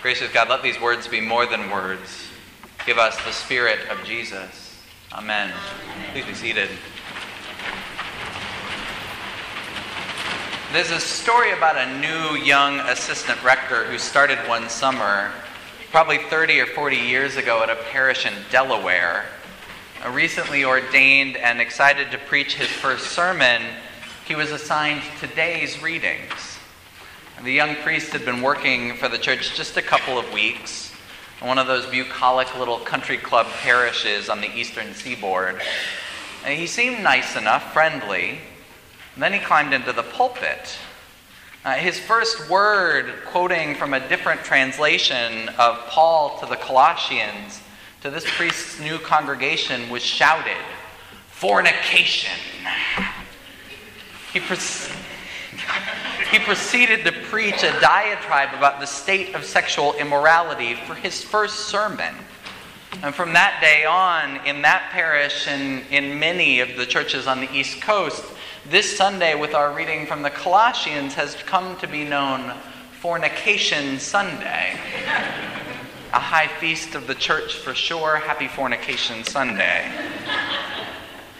Gracious God, let these words be more than words. Give us the Spirit of Jesus. Amen. Please be seated. There's a story about a new young assistant rector who started one summer, probably 30 or 40 years ago, at a parish in Delaware. Recently ordained and excited to preach his first sermon, he was assigned today's readings. The young priest had been working for the church just a couple of weeks in one of those bucolic little country club parishes on the eastern seaboard. And he seemed nice enough, friendly. And then he climbed into the pulpit. Uh, his first word, quoting from a different translation of Paul to the Colossians, to this priest's new congregation, was shouted, Fornication. He pres- he proceeded to preach a diatribe about the state of sexual immorality for his first sermon. And from that day on, in that parish and in many of the churches on the East Coast, this Sunday, with our reading from the Colossians, has come to be known Fornication Sunday. A high feast of the church for sure. Happy Fornication Sunday.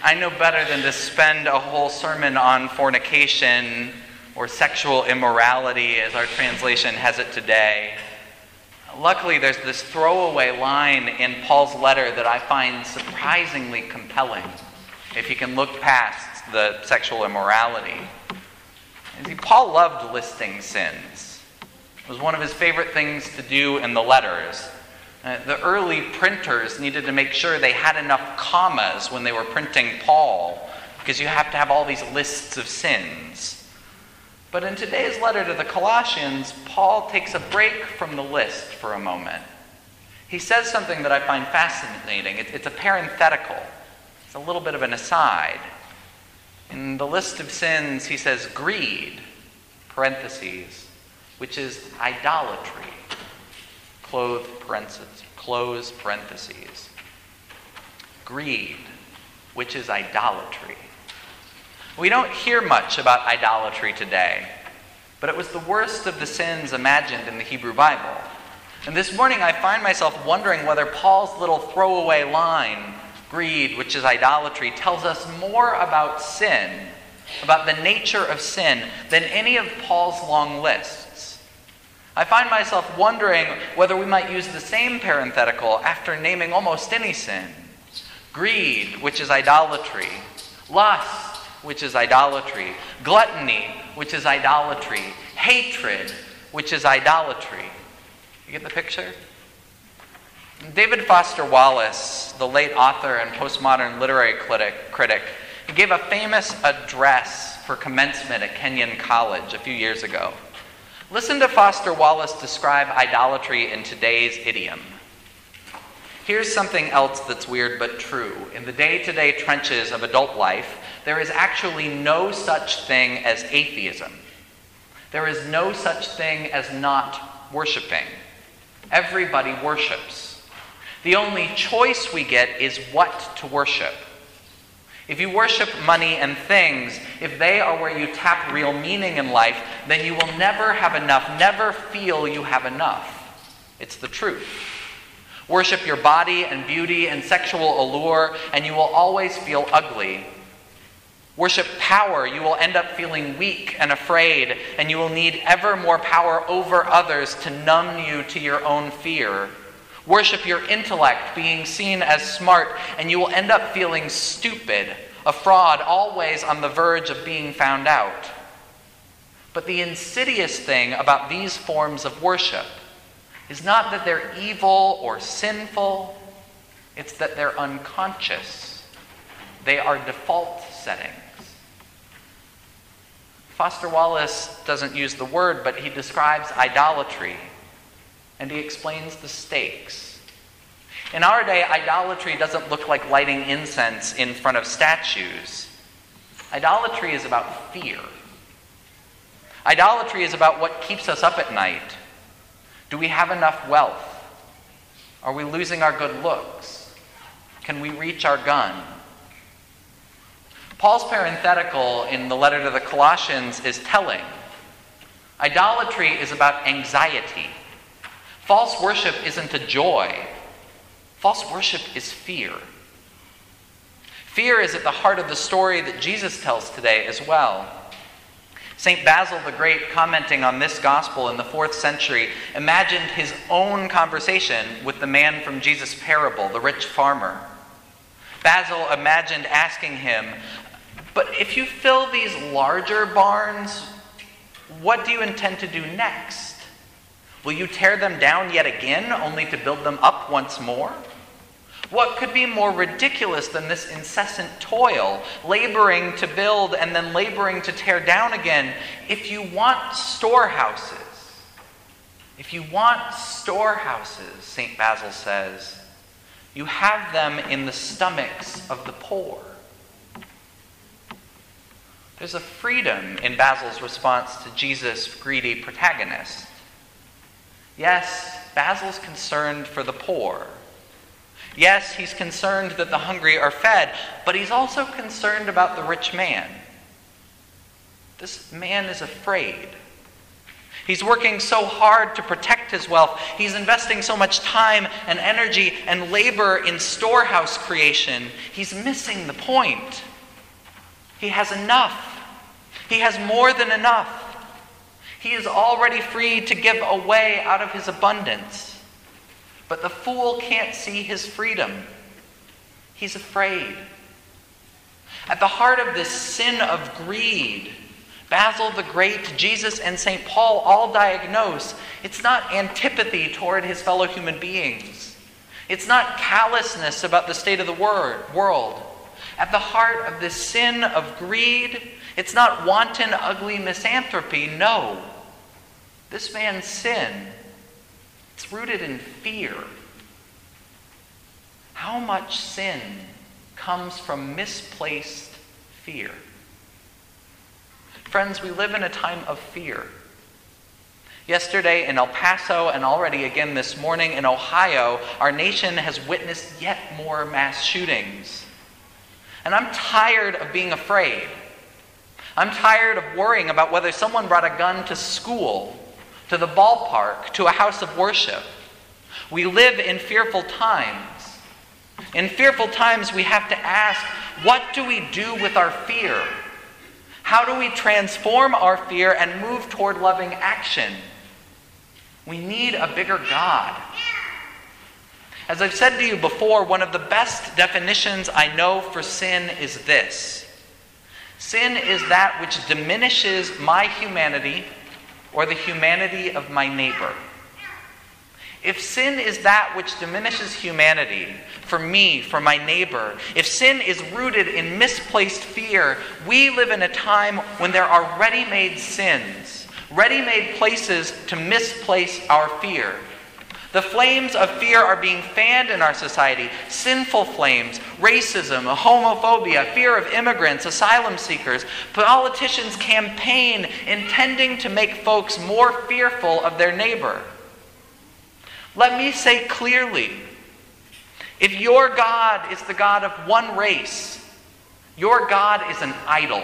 I know better than to spend a whole sermon on fornication or sexual immorality, as our translation has it today. Luckily, there's this throwaway line in Paul's letter that I find surprisingly compelling, if you can look past the sexual immorality. See, Paul loved listing sins. It was one of his favorite things to do in the letters. Uh, the early printers needed to make sure they had enough commas when they were printing Paul, because you have to have all these lists of sins. But in today's letter to the Colossians, Paul takes a break from the list for a moment. He says something that I find fascinating. It's a parenthetical, it's a little bit of an aside. In the list of sins, he says greed, parentheses, which is idolatry, parentheses, close parentheses. Greed, which is idolatry. We don't hear much about idolatry today, but it was the worst of the sins imagined in the Hebrew Bible. And this morning I find myself wondering whether Paul's little throwaway line, greed, which is idolatry, tells us more about sin, about the nature of sin, than any of Paul's long lists. I find myself wondering whether we might use the same parenthetical after naming almost any sin greed, which is idolatry, lust, which is idolatry, gluttony, which is idolatry, hatred, which is idolatry. You get the picture? David Foster Wallace, the late author and postmodern literary critic, gave a famous address for commencement at Kenyon College a few years ago. Listen to Foster Wallace describe idolatry in today's idiom. Here's something else that's weird but true. In the day to day trenches of adult life, there is actually no such thing as atheism. There is no such thing as not worshiping. Everybody worships. The only choice we get is what to worship. If you worship money and things, if they are where you tap real meaning in life, then you will never have enough, never feel you have enough. It's the truth. Worship your body and beauty and sexual allure, and you will always feel ugly. Worship power, you will end up feeling weak and afraid, and you will need ever more power over others to numb you to your own fear. Worship your intellect, being seen as smart, and you will end up feeling stupid, a fraud, always on the verge of being found out. But the insidious thing about these forms of worship is not that they're evil or sinful, it's that they're unconscious. They are default settings. Foster Wallace doesn't use the word, but he describes idolatry and he explains the stakes. In our day, idolatry doesn't look like lighting incense in front of statues. Idolatry is about fear. Idolatry is about what keeps us up at night do we have enough wealth? Are we losing our good looks? Can we reach our gun? Paul's parenthetical in the letter to the Colossians is telling. Idolatry is about anxiety. False worship isn't a joy, false worship is fear. Fear is at the heart of the story that Jesus tells today as well. St. Basil the Great, commenting on this gospel in the fourth century, imagined his own conversation with the man from Jesus' parable, the rich farmer. Basil imagined asking him, But if you fill these larger barns, what do you intend to do next? Will you tear them down yet again, only to build them up once more? What could be more ridiculous than this incessant toil, laboring to build and then laboring to tear down again? If you want storehouses, if you want storehouses, St. Basil says, you have them in the stomachs of the poor. There's a freedom in Basil's response to Jesus' greedy protagonist. Yes, Basil's concerned for the poor. Yes, he's concerned that the hungry are fed, but he's also concerned about the rich man. This man is afraid. He's working so hard to protect his wealth. He's investing so much time and energy and labor in storehouse creation. He's missing the point. He has enough. He has more than enough. He is already free to give away out of his abundance. But the fool can't see his freedom. He's afraid. At the heart of this sin of greed, Basil the Great, Jesus, and St. Paul all diagnose it's not antipathy toward his fellow human beings. It's not callousness about the state of the world. At the heart of this sin of greed, it's not wanton, ugly misanthropy. No. This man's sin it's rooted in fear. How much sin comes from misplaced fear? Friends, we live in a time of fear. Yesterday in El Paso and already again this morning in Ohio, our nation has witnessed yet more mass shootings. And I'm tired of being afraid. I'm tired of worrying about whether someone brought a gun to school to the ballpark, to a house of worship. We live in fearful times. In fearful times, we have to ask what do we do with our fear? How do we transform our fear and move toward loving action? We need a bigger God. As I've said to you before, one of the best definitions I know for sin is this sin is that which diminishes my humanity or the humanity of my neighbor. If sin is that which diminishes humanity for me, for my neighbor, if sin is rooted in misplaced fear, we live in a time when there are ready made sins, ready made places to misplace our fear. The flames of fear are being fanned in our society sinful flames, racism, homophobia, fear of immigrants, asylum seekers. Politicians campaign intending to make folks more fearful of their neighbor. Let me say clearly if your God is the God of one race, your God is an idol.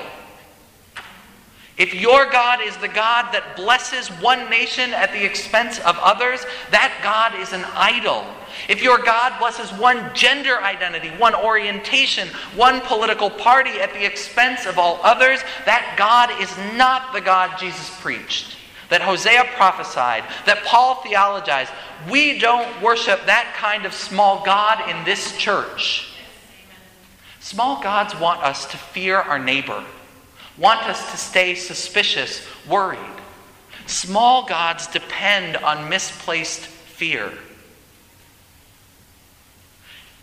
If your God is the God that blesses one nation at the expense of others, that God is an idol. If your God blesses one gender identity, one orientation, one political party at the expense of all others, that God is not the God Jesus preached, that Hosea prophesied, that Paul theologized. We don't worship that kind of small God in this church. Small gods want us to fear our neighbor want us to stay suspicious, worried. Small gods depend on misplaced fear.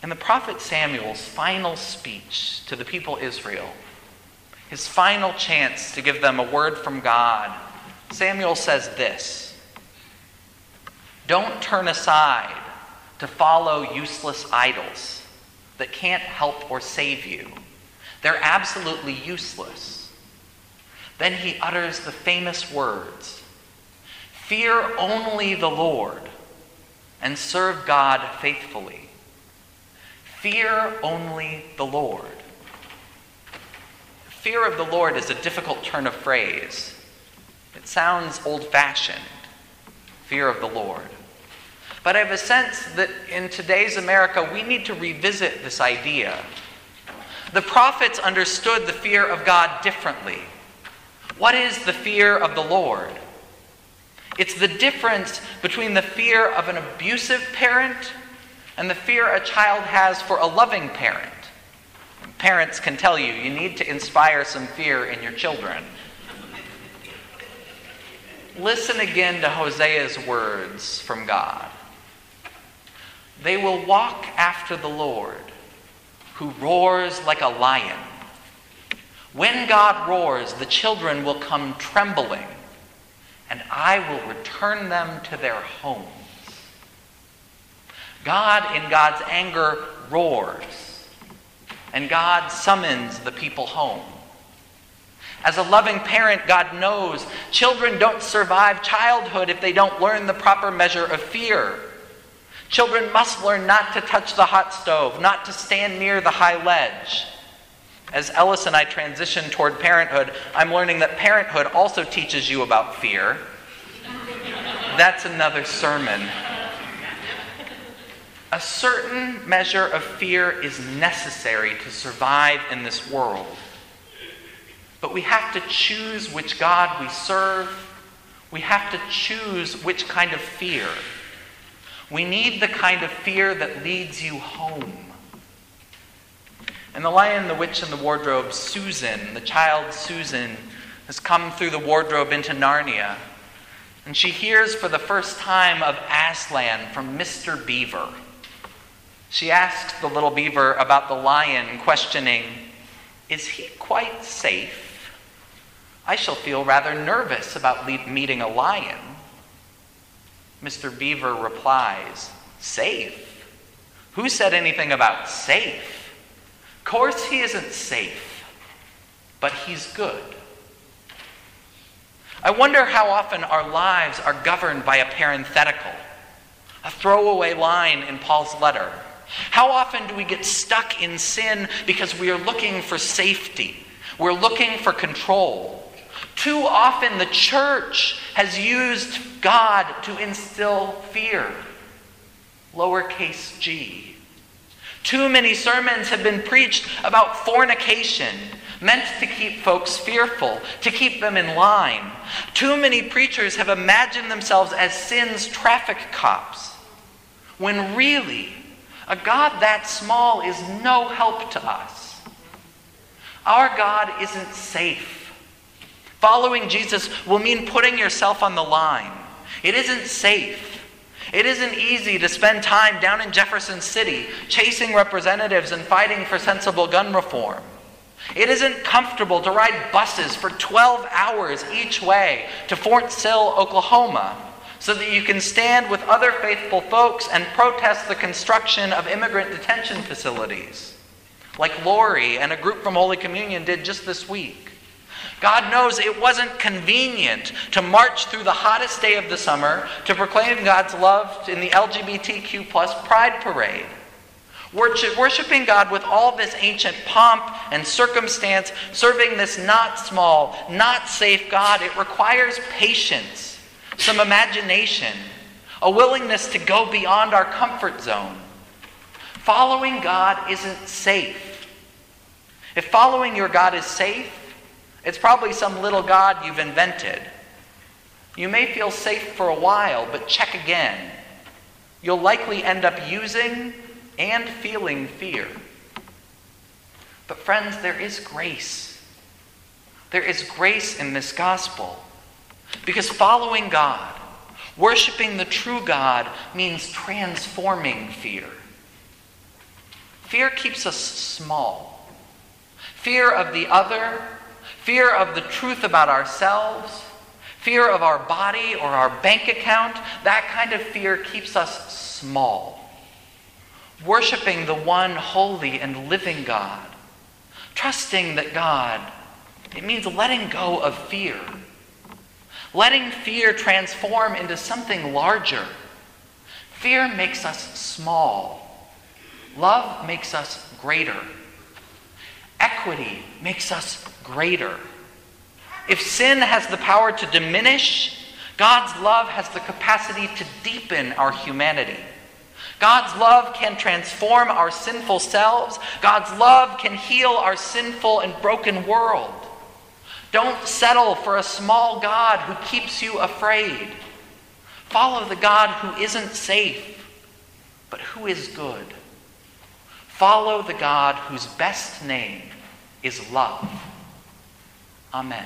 In the prophet Samuel's final speech to the people Israel, his final chance to give them a word from God, Samuel says this Don't turn aside to follow useless idols that can't help or save you. They're absolutely useless. Then he utters the famous words Fear only the Lord and serve God faithfully. Fear only the Lord. Fear of the Lord is a difficult turn of phrase. It sounds old fashioned. Fear of the Lord. But I have a sense that in today's America, we need to revisit this idea. The prophets understood the fear of God differently. What is the fear of the Lord? It's the difference between the fear of an abusive parent and the fear a child has for a loving parent. Parents can tell you you need to inspire some fear in your children. Listen again to Hosea's words from God. They will walk after the Lord, who roars like a lion. When God roars, the children will come trembling, and I will return them to their homes. God, in God's anger, roars, and God summons the people home. As a loving parent, God knows children don't survive childhood if they don't learn the proper measure of fear. Children must learn not to touch the hot stove, not to stand near the high ledge. As Ellis and I transition toward parenthood, I'm learning that parenthood also teaches you about fear. That's another sermon. A certain measure of fear is necessary to survive in this world. But we have to choose which God we serve. We have to choose which kind of fear. We need the kind of fear that leads you home. In The Lion, the Witch, and the Wardrobe, Susan, the child Susan, has come through the wardrobe into Narnia. And she hears for the first time of Aslan from Mr. Beaver. She asks the little beaver about the lion, questioning, Is he quite safe? I shall feel rather nervous about meeting a lion. Mr. Beaver replies, Safe? Who said anything about safe? Of course, he isn't safe, but he's good. I wonder how often our lives are governed by a parenthetical, a throwaway line in Paul's letter. How often do we get stuck in sin because we are looking for safety? We're looking for control. Too often, the church has used God to instill fear. Lowercase g. Too many sermons have been preached about fornication, meant to keep folks fearful, to keep them in line. Too many preachers have imagined themselves as sin's traffic cops, when really, a God that small is no help to us. Our God isn't safe. Following Jesus will mean putting yourself on the line. It isn't safe. It isn't easy to spend time down in Jefferson City chasing representatives and fighting for sensible gun reform. It isn't comfortable to ride buses for 12 hours each way to Fort Sill, Oklahoma, so that you can stand with other faithful folks and protest the construction of immigrant detention facilities, like Lori and a group from Holy Communion did just this week. God knows it wasn't convenient to march through the hottest day of the summer to proclaim God's love in the LGBTQ plus pride parade. Worshiping God with all this ancient pomp and circumstance, serving this not small, not safe God, it requires patience, some imagination, a willingness to go beyond our comfort zone. Following God isn't safe. If following your God is safe, it's probably some little God you've invented. You may feel safe for a while, but check again. You'll likely end up using and feeling fear. But, friends, there is grace. There is grace in this gospel. Because following God, worshiping the true God, means transforming fear. Fear keeps us small. Fear of the other, fear of the truth about ourselves, fear of our body or our bank account, that kind of fear keeps us small. Worshipping the one holy and living God, trusting that God, it means letting go of fear. Letting fear transform into something larger. Fear makes us small. Love makes us greater. Equity makes us greater. If sin has the power to diminish, God's love has the capacity to deepen our humanity. God's love can transform our sinful selves. God's love can heal our sinful and broken world. Don't settle for a small God who keeps you afraid. Follow the God who isn't safe, but who is good. Follow the God whose best name is love. Amen.